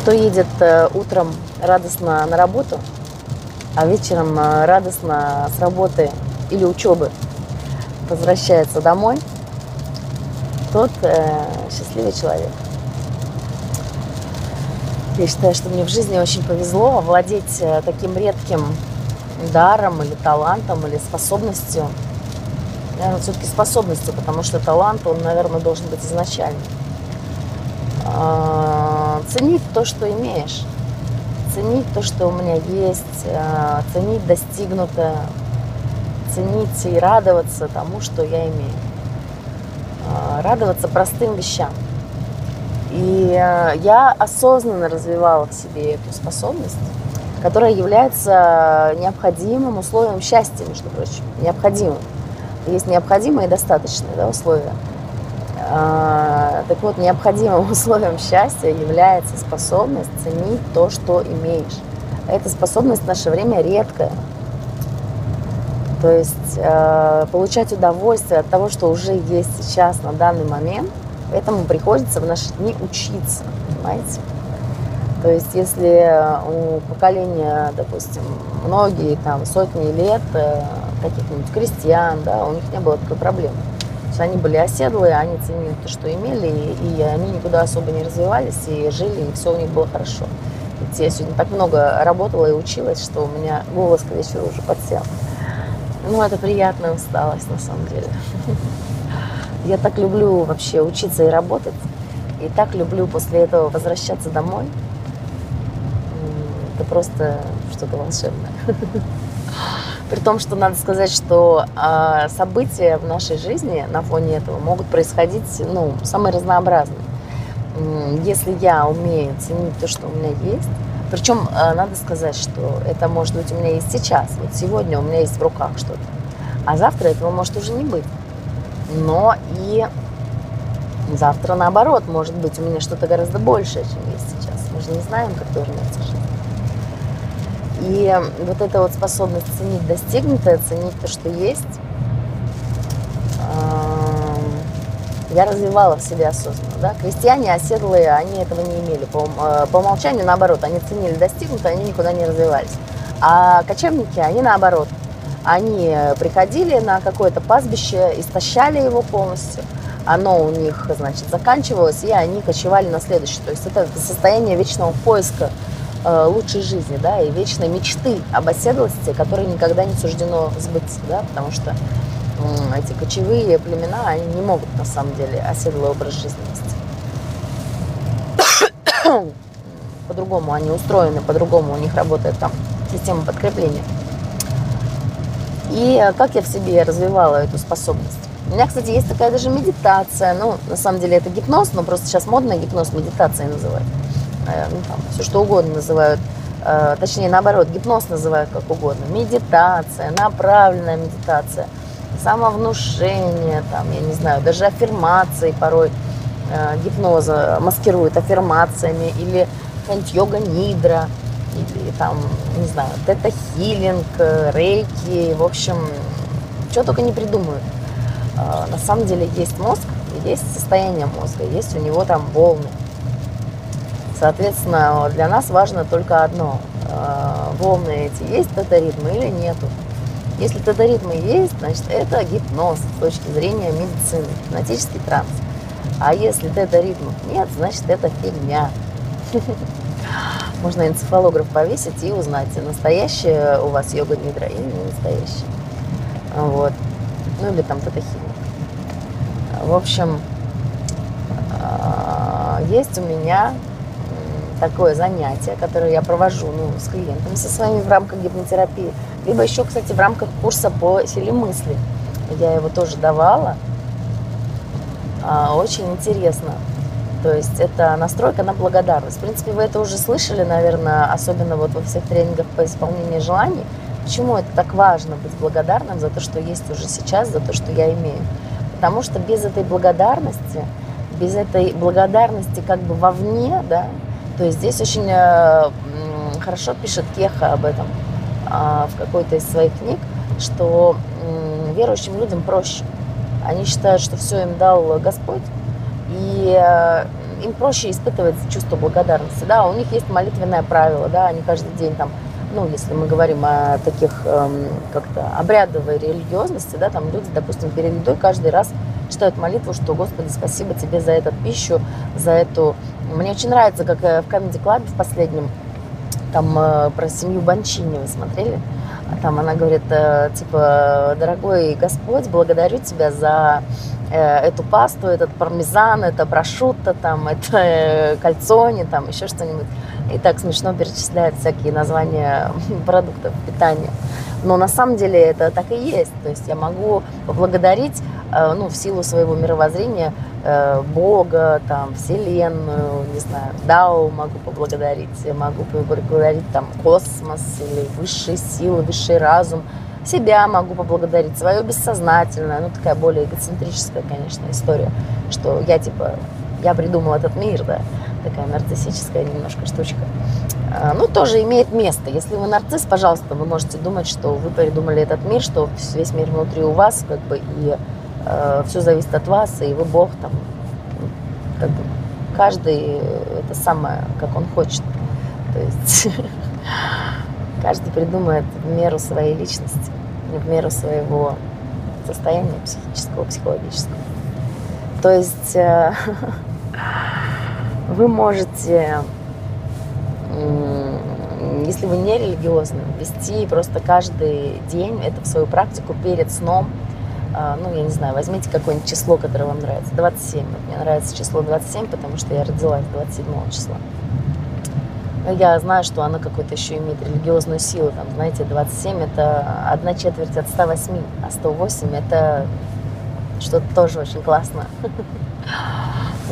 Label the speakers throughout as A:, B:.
A: Кто едет э, утром радостно на работу, а вечером э, радостно с работы или учебы возвращается домой, тот э, счастливый человек. Я считаю, что мне в жизни очень повезло овладеть э, таким редким даром или талантом или способностью. Наверное, все-таки способностью, потому что талант, он, наверное, должен быть изначально. А, ценить то, что имеешь. Ценить то, что у меня есть. А, ценить достигнутое. Ценить и радоваться тому, что я имею. А, радоваться простым вещам. И я осознанно развивала в себе эту способность, которая является необходимым условием счастья, между прочим, необходимым. Есть необходимые и достаточные да, условия. А, так вот, необходимым условием счастья является способность ценить то, что имеешь. Эта способность в наше время редкая. То есть э, получать удовольствие от того, что уже есть сейчас на данный момент, этому приходится в наши дни учиться, понимаете? То есть если у поколения, допустим, многие там сотни лет э, каких-нибудь крестьян, да, у них не было такой проблемы есть они были оседлые, они ценили то, что имели, и, и они никуда особо не развивались, и жили, и все у них было хорошо. Ведь я сегодня так много работала и училась, что у меня голос к вечеру уже подсел. Ну, это приятная усталость, на самом деле. Я так люблю вообще учиться и работать, и так люблю после этого возвращаться домой. Это просто что-то волшебное. При том, что надо сказать, что э, события в нашей жизни на фоне этого могут происходить ну, самые разнообразные. Если я умею ценить то, что у меня есть, причем э, надо сказать, что это может быть у меня есть сейчас. Вот сегодня у меня есть в руках что-то. А завтра этого может уже не быть. Но и завтра наоборот, может быть, у меня что-то гораздо большее, чем есть сейчас. Мы же не знаем, как повернется жизнь. И вот эта вот способность ценить достигнутое, ценить то, что есть, я развивала в себе осознанно. Да? Крестьяне оседлые, они этого не имели. По, э, по умолчанию, наоборот, они ценили достигнутое, они никуда не развивались. А кочевники, они наоборот. Они приходили на какое-то пастбище, истощали его полностью. Оно у них, значит, заканчивалось, и они кочевали на следующее. То есть это состояние вечного поиска лучшей жизни, да, и вечной мечты об оседлости, которой никогда не суждено сбыться, да, потому что эти кочевые племена, они не могут на самом деле оседлый образ жизни вести. По-другому они устроены, по-другому у них работает там система подкрепления. И как я в себе развивала эту способность? У меня, кстати, есть такая даже медитация. Ну, на самом деле это гипноз, но просто сейчас модно гипноз медитацией называют. Э, ну, там, все что угодно называют, э, точнее, наоборот, гипноз называют как угодно, медитация, направленная медитация, самовнушение, там, я не знаю, даже аффирмации порой э, гипноза маскируют аффирмациями, или какая-нибудь йога-нидра, или там, не знаю, тета-хилинг, рейки, в общем, что только не придумают. На самом деле есть мозг, есть состояние мозга, есть у него там волны. Соответственно, для нас важно только одно. Э, волны эти есть тета-ритмы или нету. Если тета-ритмы есть, значит это гипноз с точки зрения медицины, гипнотический транс. А если тета-ритмов нет, значит это фигня. Можно энцефалограф повесить и узнать, настоящая у вас йога нидра или не настоящая. Вот. Ну или там тета В общем, э, есть у меня такое занятие, которое я провожу ну, с клиентами, со своими в рамках гипнотерапии, либо еще, кстати, в рамках курса по силе мысли. Я его тоже давала. А, очень интересно. То есть это настройка на благодарность. В принципе, вы это уже слышали, наверное, особенно вот во всех тренингах по исполнению желаний. Почему это так важно быть благодарным за то, что есть уже сейчас, за то, что я имею? Потому что без этой благодарности, без этой благодарности как бы вовне, да, то есть здесь очень э, хорошо пишет Кеха об этом а, в какой-то из своих книг, что верующим людям проще. Они считают, что все им дал Господь, и э, им проще испытывать чувство благодарности, да, у них есть молитвенное правило, да, они каждый день там, ну, если мы говорим о таких эм, как-то обрядовой религиозности, да, там люди, допустим, перед едой каждый раз читают молитву, что «Господи, спасибо тебе за эту пищу, за эту...» Мне очень нравится, как э, в Comedy Club в последнем, там э, про семью Банчини вы смотрели? Там она говорит, э, типа, дорогой Господь, благодарю тебя за эту пасту, этот пармезан, это прошутто, там, это кальцони, там, еще что-нибудь. И так смешно перечисляют всякие названия продуктов питания. Но на самом деле это так и есть. То есть я могу поблагодарить, ну, в силу своего мировоззрения, э, Бога, там, Вселенную, не знаю, Дао могу поблагодарить, могу поблагодарить там космос или высшие силы, высший разум, себя могу поблагодарить, свое бессознательное, ну, такая более эгоцентрическая, конечно, история, что я, типа, я придумал этот мир, да, такая нарциссическая немножко штучка. А, ну, тоже имеет место. Если вы нарцисс, пожалуйста, вы можете думать, что вы придумали этот мир, что весь мир внутри у вас, как бы, и э, все зависит от вас, и вы Бог там, как бы, каждый это самое, как он хочет. То есть каждый придумает в меру своей личности, в меру своего состояния психического, психологического. То есть э, вы можете, если вы не религиозны, вести просто каждый день это в свою практику перед сном. А, ну, я не знаю, возьмите какое-нибудь число, которое вам нравится. 27. Вот мне нравится число 27, потому что я родилась 27 числа. Но я знаю, что оно какое-то еще имеет религиозную силу. Там, знаете, 27 это одна четверть от 108, а 108 это что-то тоже очень классно.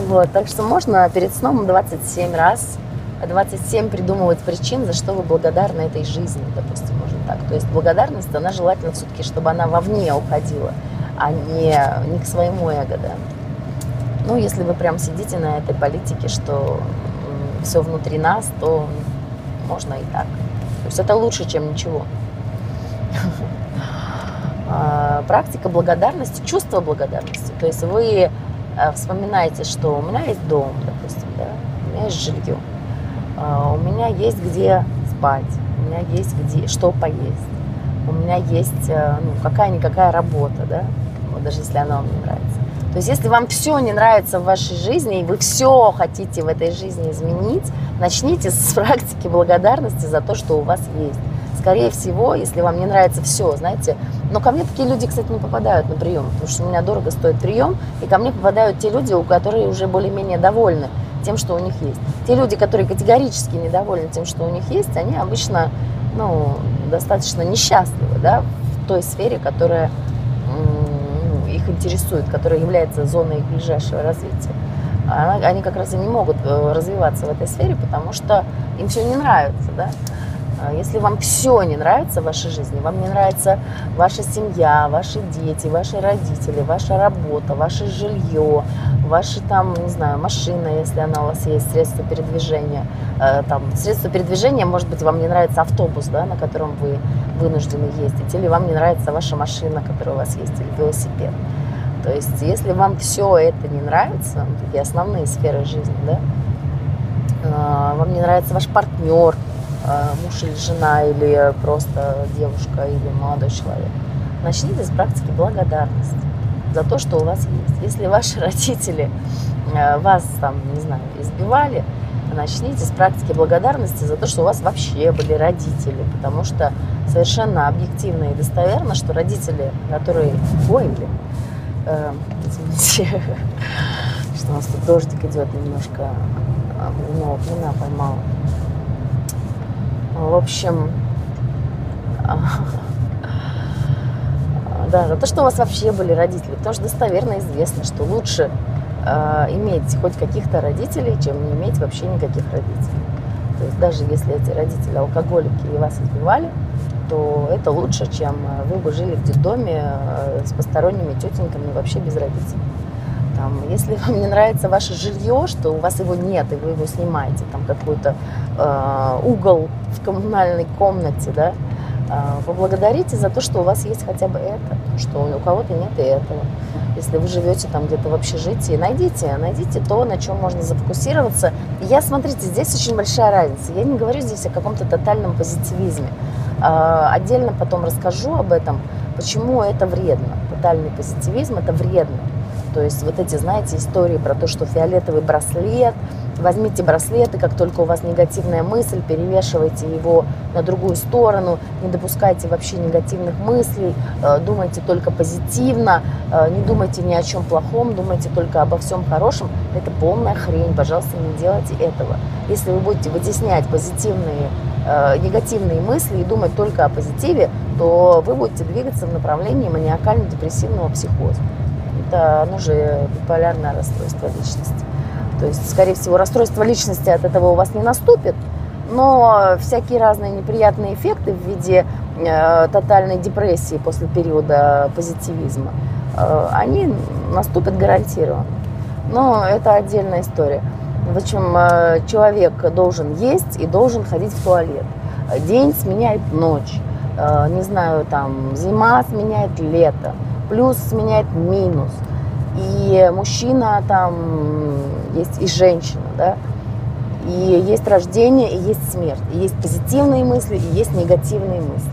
A: Вот, так что можно перед сном 27 раз, 27 придумывать причин, за что вы благодарны этой жизни, допустим, можно так. То есть благодарность, она желательно все-таки, чтобы она вовне уходила, а не, не к своему эго, да. Ну, если вы прям сидите на этой политике, что все внутри нас, то можно и так. То есть это лучше, чем ничего. А, практика благодарности, чувство благодарности. То есть вы Э, вспоминайте, что у меня есть дом, допустим, да, у меня есть жилье, а, у меня есть где спать, у меня есть где, что поесть, у меня есть э, ну, какая-никакая работа, да, вот даже если она вам не нравится. То есть если вам все не нравится в вашей жизни, и вы все хотите в этой жизни изменить, начните с практики благодарности за то, что у вас есть скорее всего, если вам не нравится все, знаете, но ко мне такие люди, кстати, не попадают на прием, потому что у меня дорого стоит прием, и ко мне попадают те люди, у которых уже более-менее довольны тем, что у них есть. Те люди, которые категорически недовольны тем, что у них есть, они обычно, ну, достаточно несчастливы, да, в той сфере, которая их интересует, которая является зоной их ближайшего развития. Они как раз и не могут э, развиваться в этой сфере, потому что им все не нравится, да. А если вам все не нравится в вашей жизни, вам не нравится ваша семья, ваши дети, ваши родители, ваша работа, ваше жилье, ваши там, не знаю, машина, если она у вас есть, средство передвижения, э, там, средство передвижения, может быть, вам не нравится автобус, да, на котором вы вынуждены ездить, или вам не нравится ваша машина, которая у вас есть, или велосипед. То есть, если вам все это не нравится, такие основные сферы жизни, да, э, вам не нравится ваш партнер, муж или жена, или просто девушка, или молодой человек. Начните с практики благодарности за то, что у вас есть. Если ваши родители э, вас там, не знаю, избивали, начните с практики благодарности за то, что у вас вообще были родители, потому что совершенно объективно и достоверно, что родители, которые... Ой, э, извините, что у нас тут дождик идет немножко, а, ну, плена поймала. В общем, да, за то, что у вас вообще были родители. Потому что достоверно известно, что лучше э, иметь хоть каких-то родителей, чем не иметь вообще никаких родителей. То есть даже если эти родители алкоголики и вас избивали, то это лучше, чем вы бы жили в детдоме э, с посторонними тетеньками вообще без родителей. Там, если вам не нравится ваше жилье, что у вас его нет, и вы его снимаете, там какой-то э, угол в коммунальной комнате, да, э, поблагодарите за то, что у вас есть хотя бы это, что у кого-то нет и этого. если вы живете там где-то в общежитии, найдите, найдите то, на чем можно зафокусироваться. Я, смотрите, здесь очень большая разница. Я не говорю здесь о каком-то тотальном позитивизме. А, отдельно потом расскажу об этом, почему это вредно. Тотальный позитивизм – это вредно. То есть вот эти, знаете, истории про то, что фиолетовый браслет, возьмите браслет, и как только у вас негативная мысль, перевешивайте его на другую сторону, не допускайте вообще негативных мыслей, э, думайте только позитивно, э, не думайте ни о чем плохом, думайте только обо всем хорошем. Это полная хрень, пожалуйста, не делайте этого. Если вы будете вытеснять позитивные, э, негативные мысли и думать только о позитиве, то вы будете двигаться в направлении маниакально-депрессивного психоза это, оно же биполярное расстройство личности. То есть, скорее всего, расстройство личности от этого у вас не наступит, но всякие разные неприятные эффекты в виде э, тотальной депрессии после периода позитивизма, э, они наступят гарантированно. Но это отдельная история. В общем, э, человек должен есть и должен ходить в туалет. День сменяет ночь. Э, не знаю, там, зима сменяет лето плюс сменяет минус. И мужчина там есть и женщина, да, и есть рождение, и есть смерть, и есть позитивные мысли, и есть негативные мысли.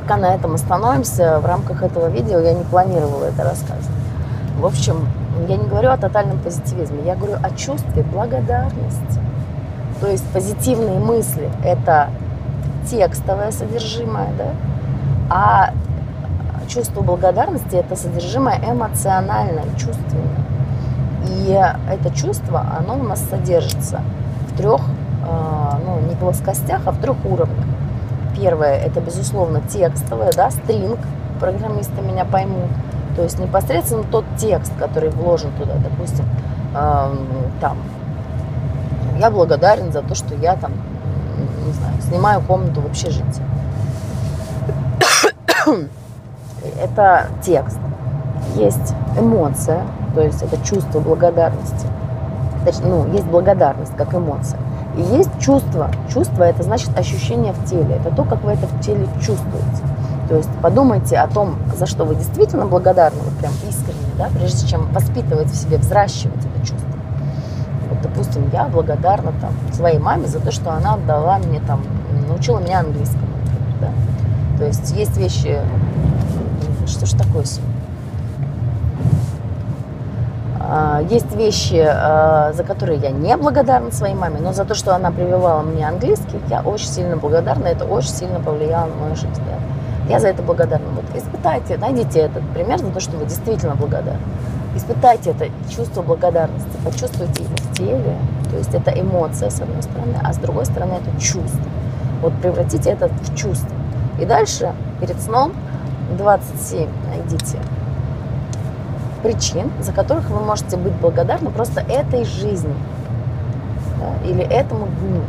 A: Пока на этом остановимся, в рамках этого видео я не планировала это рассказывать. В общем, я не говорю о тотальном позитивизме, я говорю о чувстве благодарности. То есть позитивные мысли – это текстовое содержимое, да, а чувство благодарности – это содержимое эмоциональное, чувственное. И это чувство, оно у нас содержится в трех, а, ну, не плоскостях, а в трех уровнях. Первое – это, безусловно, текстовое, да, стринг, программисты меня поймут. То есть непосредственно тот текст, который вложен туда, допустим, там, я благодарен за то, что я там, не знаю, снимаю комнату в общежитии это текст, есть эмоция, то есть это чувство благодарности. Ну, есть благодарность как эмоция. И есть чувство. Чувство – это значит ощущение в теле. Это то, как вы это в теле чувствуете. То есть подумайте о том, за что вы действительно благодарны, вот прям искренне, да, прежде чем воспитывать в себе, взращивать это чувство. Вот, допустим, я благодарна там, своей маме за то, что она дала мне там, научила меня английскому, да. То есть есть вещи, что ж такое сегодня? А, есть вещи, а, за которые я не благодарна своей маме, но за то, что она прививала мне английский, я очень сильно благодарна. Это очень сильно повлияло на мою жизнь. Я за это благодарна. Вот испытайте, найдите этот пример за то, что вы действительно благодарны. Испытайте это чувство благодарности, почувствуйте его в теле. То есть это эмоция, с одной стороны, а с другой стороны это чувство. Вот превратите это в чувство. И дальше, перед сном, 27 найдите причин, за которых вы можете быть благодарны просто этой жизни да, или этому дню.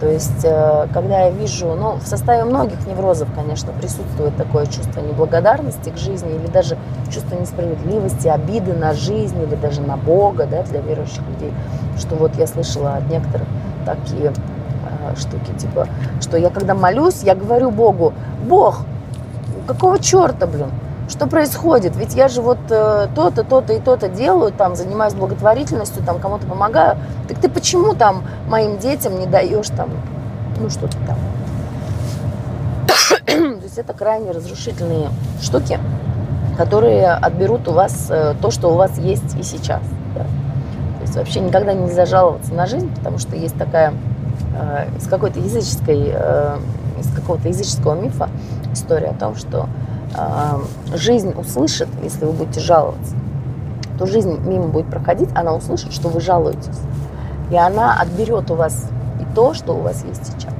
A: То есть, э, когда я вижу, ну, в составе многих неврозов, конечно, присутствует такое чувство неблагодарности к жизни или даже чувство несправедливости, обиды на жизнь или даже на Бога, да, для верующих людей. Что вот я слышала от некоторых такие э, штуки, типа, что я когда молюсь, я говорю Богу, Бог, какого черта, блин? Что происходит? Ведь я же вот э, то-то, то-то и то-то делаю, там, занимаюсь благотворительностью, там, кому-то помогаю. Так ты почему там моим детям не даешь там, ну, что-то там? То есть это крайне разрушительные штуки, которые отберут у вас э, то, что у вас есть и сейчас. Да? То есть вообще никогда нельзя жаловаться на жизнь, потому что есть такая э, из какой-то языческой, э, из какого-то языческого мифа, история о том, что э, жизнь услышит, если вы будете жаловаться, то жизнь мимо будет проходить, она услышит, что вы жалуетесь. И она отберет у вас и то, что у вас есть сейчас.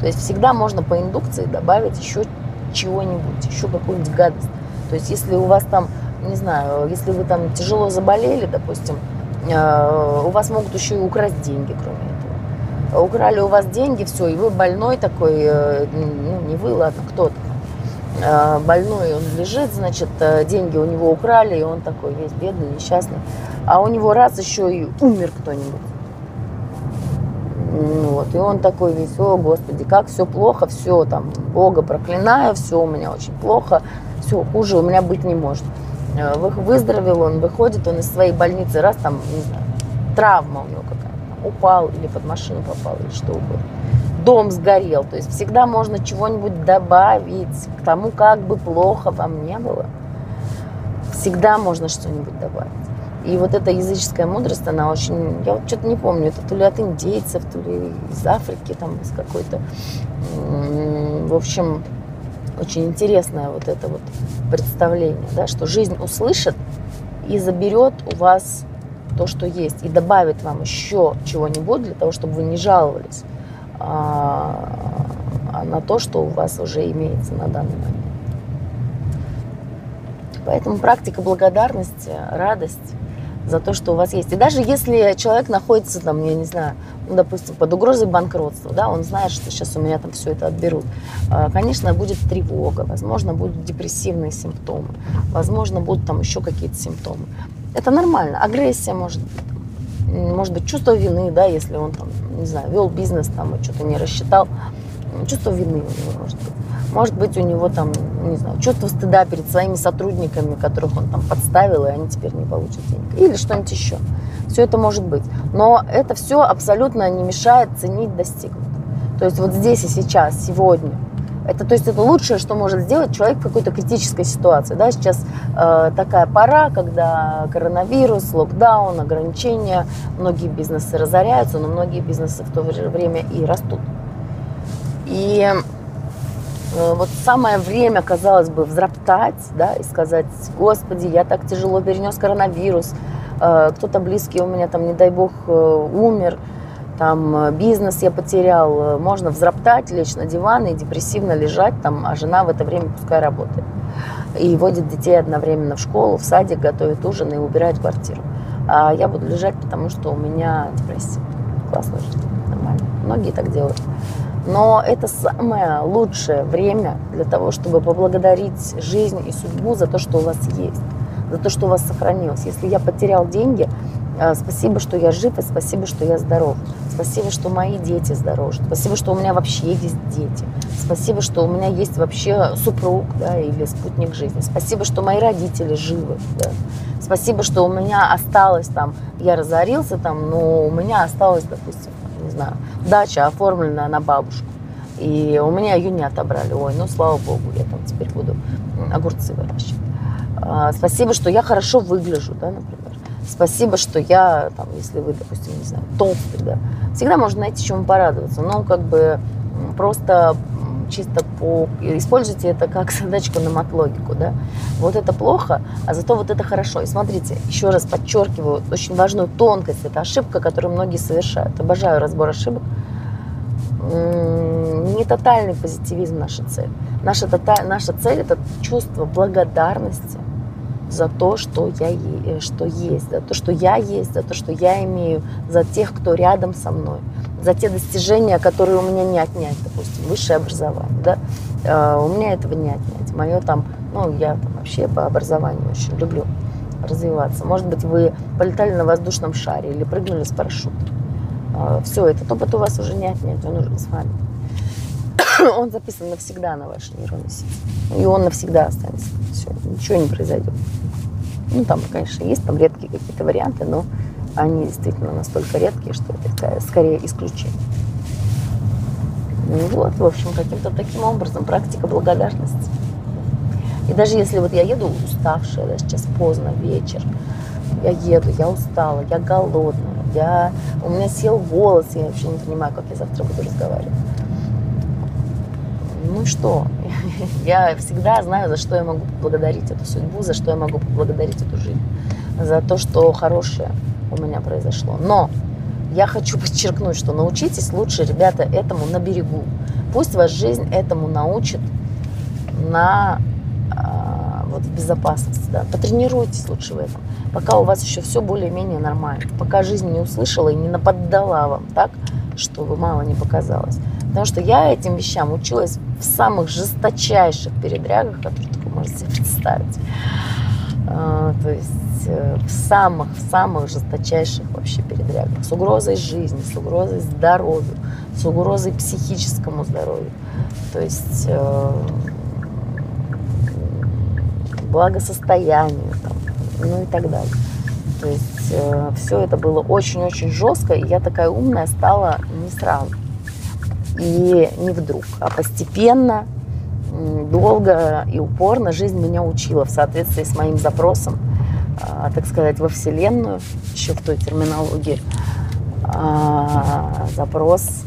A: То есть всегда можно по индукции добавить еще чего-нибудь, еще какую-нибудь гадость. То есть если у вас там, не знаю, если вы там тяжело заболели, допустим, э, у вас могут еще и украсть деньги, кроме этого. Украли у вас деньги, все, и вы больной такой, э, ну не вы, ладно, кто-то больной, он лежит, значит, э, деньги у него украли, и он такой весь бедный, несчастный. А у него раз еще и умер кто-нибудь. Вот, и он такой весь, о, Господи, как все плохо, все, там, Бога проклинаю, все у меня очень плохо, все, хуже у меня быть не может. Э, выздоровел он, выходит он из своей больницы, раз там, не знаю, травма у него какая-то, упал или под машину попал, или что угодно. Дом сгорел, то есть всегда можно чего-нибудь добавить к тому, как бы плохо вам не было. Всегда можно что-нибудь добавить. И вот эта языческая мудрость, она очень, я вот что-то не помню, это то ли от индейцев, то ли из Африки, там, из какой-то, в общем, очень интересное вот это вот представление, да, что жизнь услышит и заберет у вас то, что есть, и добавит вам еще чего-нибудь для того, чтобы вы не жаловались а, а на то, что у вас уже имеется на данный момент. Поэтому практика благодарности, радость за то, что у вас есть. И даже если человек находится там, я не знаю, ну, допустим, под угрозой банкротства, да, он знает, что сейчас у меня там все это отберут. А, конечно, будет тревога, возможно, будут депрессивные симптомы, возможно, будут там еще какие-то симптомы. Это нормально. Агрессия может быть, может быть, чувство вины, да, если он там, не знаю, вел бизнес там и что-то не рассчитал, чувство вины у него может быть. Может быть, у него там, не знаю, чувство стыда перед своими сотрудниками, которых он там подставил, и они теперь не получат денег. Или что-нибудь еще. Все это может быть. Но это все абсолютно не мешает ценить достигнутое. То есть вот здесь и сейчас, сегодня. Это, то есть это лучшее, что может сделать человек в какой-то критической ситуации. Да? Сейчас э, такая пора, когда коронавирус, локдаун, ограничения, многие бизнесы разоряются, но многие бизнесы в то же время и растут. И Э, вот самое время, казалось бы, взроптать, да, и сказать, господи, я так тяжело перенес коронавирус, э, кто-то близкий у меня там, не дай бог, э, умер, там бизнес я потерял, можно взроптать, лечь на диван и депрессивно лежать там, а жена в это время пускай работает. И водит детей одновременно в школу, в садик, готовит ужин и убирает квартиру. А я буду лежать, потому что у меня депрессия. Классно жить, нормально. Многие так делают. Но это самое лучшее время для того, чтобы поблагодарить жизнь и судьбу за то, что у вас есть, за то, что у вас сохранилось. Если я потерял деньги, э, спасибо, что я жив, и спасибо, что я здоров. Спасибо, что мои дети здоровы. Спасибо, что у меня вообще есть дети. Спасибо, что у меня есть вообще супруг да, или спутник жизни. Спасибо, что мои родители живы. Да. Спасибо, что у меня осталось там, я разорился там, но у меня осталось, допустим, не знаю, дача оформлена на бабушку. И у меня ее не отобрали. Ой, ну слава богу, я там теперь буду огурцы выращивать. А, спасибо, что я хорошо выгляжу, да, например. Спасибо, что я, там, если вы, допустим, не знаю, толстый, да. Всегда можно найти чему порадоваться. Но как бы просто чисто по... Используйте это как задачку на матлогику, да. Вот это плохо, а зато вот это хорошо. И смотрите, еще раз подчеркиваю очень важную тонкость. Это ошибка, которую многие совершают. Обожаю разбор ошибок. Не тотальный позитивизм наша цель. Наша, тота... наша цель – это чувство благодарности за то, что, я, э, что есть, за то, что я есть, за то, что я имею, за тех, кто рядом со мной – за те достижения, которые у меня не отнять, допустим, высшее образование, да, э, у меня этого не отнять. Мое там, ну, я там вообще по образованию очень люблю развиваться. Может быть, вы полетали на воздушном шаре или прыгнули с парашютом. Э, Все, этот опыт у вас уже не отнять, он уже с вами. Он записан навсегда на вашей нейронной сети. И он навсегда останется. Все, ничего не произойдет. Ну, там, конечно, есть там редкие какие-то варианты, но они действительно настолько редкие, что это скорее исключение. Ну вот, в общем, каким-то таким образом практика благодарности. И даже если вот я еду уставшая, да, сейчас поздно, вечер, я еду, я устала, я голодная, я, у меня сел голос, я вообще не понимаю, как я завтра буду разговаривать. Ну что, я всегда знаю, за что я могу поблагодарить эту судьбу, за что я могу поблагодарить эту жизнь, за то, что хорошее у меня произошло. Но я хочу подчеркнуть, что научитесь лучше, ребята, этому на берегу. Пусть вас жизнь этому научит на э, вот в безопасности. Да. Потренируйтесь лучше в этом. Пока у вас еще все более-менее нормально. Пока жизнь не услышала и не наподдала вам так, что вы мало не показалось. Потому что я этим вещам училась в самых жесточайших передрягах, которые только можете себе представить. А, то есть Э, в самых, в самых жесточайших вообще передрягах. С угрозой жизни, с угрозой здоровью, с угрозой психическому здоровью. То есть э, благосостоянию, там, ну и так далее. То есть э, все это было очень-очень жестко, и я такая умная стала не сразу. И не вдруг, а постепенно, долго и упорно жизнь меня учила в соответствии с моим запросом, э, так сказать, во Вселенную, еще в той терминологии, э, запрос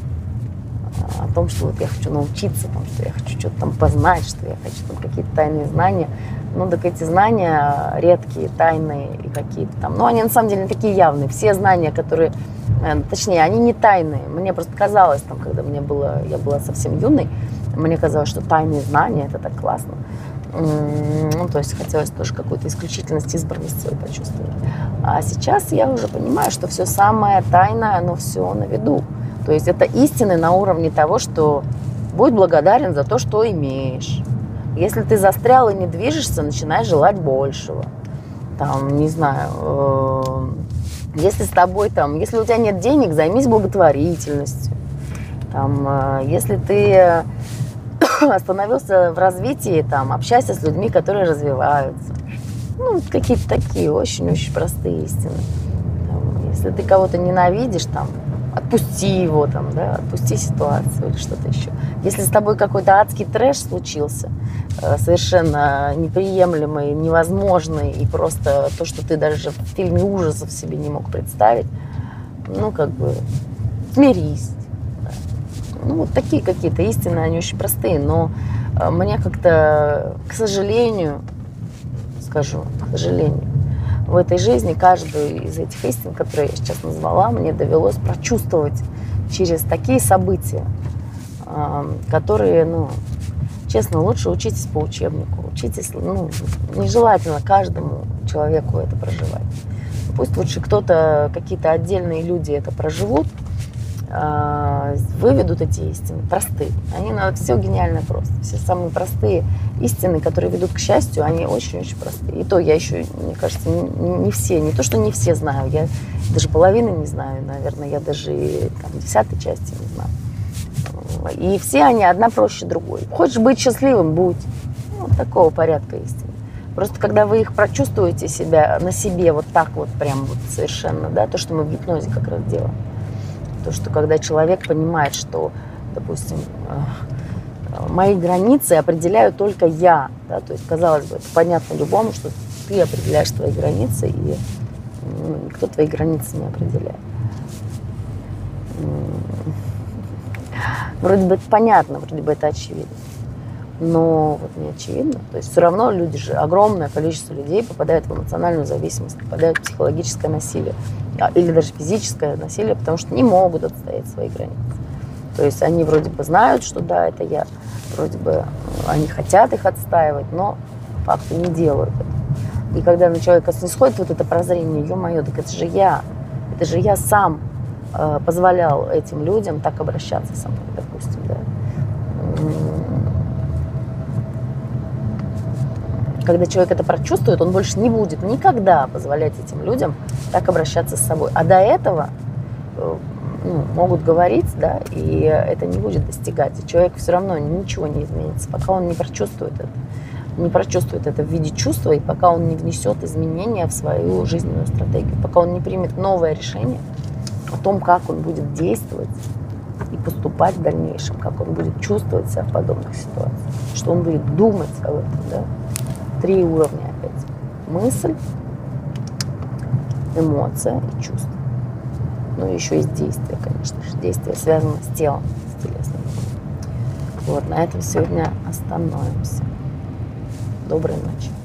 A: о том, что вот я хочу научиться, там, что я хочу что-то там познать, что я хочу там какие-то тайные знания. Ну, так эти знания редкие, тайные и какие-то там. Ну, они на самом деле не такие явные. Все знания, которые, э, точнее, они не тайные. Мне просто казалось, там, когда мне было, я была совсем юной, мне казалось, что тайные знания это так классно. Ну, то есть хотелось тоже какую-то исключительность, избранность свою почувствовать. А сейчас я уже понимаю, что все самое тайное, оно все на виду. То есть это истины на уровне того, что будь благодарен за то, что имеешь. Если ты застрял и не движешься, начинай желать большего. Там, не знаю, э, если с тобой там, если у тебя нет денег, займись благотворительностью. Там, э, если ты остановился в развитии, там, общайся с людьми, которые развиваются. Ну, какие-то такие очень-очень простые истины. Там, если ты кого-то ненавидишь, там, отпусти его там, да, отпусти ситуацию или что-то еще. Если с тобой какой-то адский трэш случился, совершенно неприемлемый, невозможный, и просто то, что ты даже в фильме ужасов себе не мог представить, ну, как бы, смирись. Ну, вот такие какие-то истины, они очень простые, но э, мне как-то, к сожалению, скажу, к сожалению, в этой жизни каждую из этих истин, которые я сейчас назвала, мне довелось прочувствовать через такие события, которые, ну, честно, лучше учитесь по учебнику, учитесь, ну, нежелательно каждому человеку это проживать. Пусть лучше кто-то, какие-то отдельные люди это проживут, а, выведут эти истины, простые. Они на все гениально просто. Все самые простые истины, которые ведут к счастью, они очень-очень простые. И то я еще, мне кажется, не, все, не то, что не все знаю, я даже половины не знаю, наверное, я даже там, десятой части не знаю. И все они одна проще другой. Хочешь быть счастливым, будь. Ну, такого порядка истины. Просто когда вы их прочувствуете себя на себе вот так вот прям вот совершенно, да, то, что мы в гипнозе как раз делаем то, что когда человек понимает, что, допустим, э, мои границы определяю только я, да, то есть, казалось бы, это понятно любому, что ты определяешь твои границы, и ну, никто твои границы не определяет. Вроде бы это понятно, вроде бы это очевидно. Но вот не очевидно. То есть все равно люди же, огромное количество людей попадают в эмоциональную зависимость, попадают в психологическое насилие. А, или даже физическое насилие, потому что не могут отстоять свои границы. То есть они вроде бы знают, что да, это я, вроде бы они хотят их отстаивать, но факты не делают это. И когда на человека снисходит вот это прозрение, ё-моё, так это же я, это же я сам э, позволял этим людям так обращаться со мной, допустим, да. Когда человек это прочувствует, он больше не будет никогда позволять этим людям так обращаться с собой. А до этого э, ну, могут говорить, да, и это не будет достигать. И человек все равно ничего не изменится, пока он не прочувствует это. Не прочувствует это в виде чувства, и пока он не внесет изменения в свою жизненную стратегию, пока он не примет новое решение о том, как он будет действовать и поступать в дальнейшем, как он будет чувствовать себя в подобных ситуациях, что он будет думать об этом, да три уровня опять. Мысль, эмоция и чувство. Ну, еще есть действие, конечно же. Действие связано с телом, с телесным. Вот, на этом сегодня остановимся. Доброй ночи.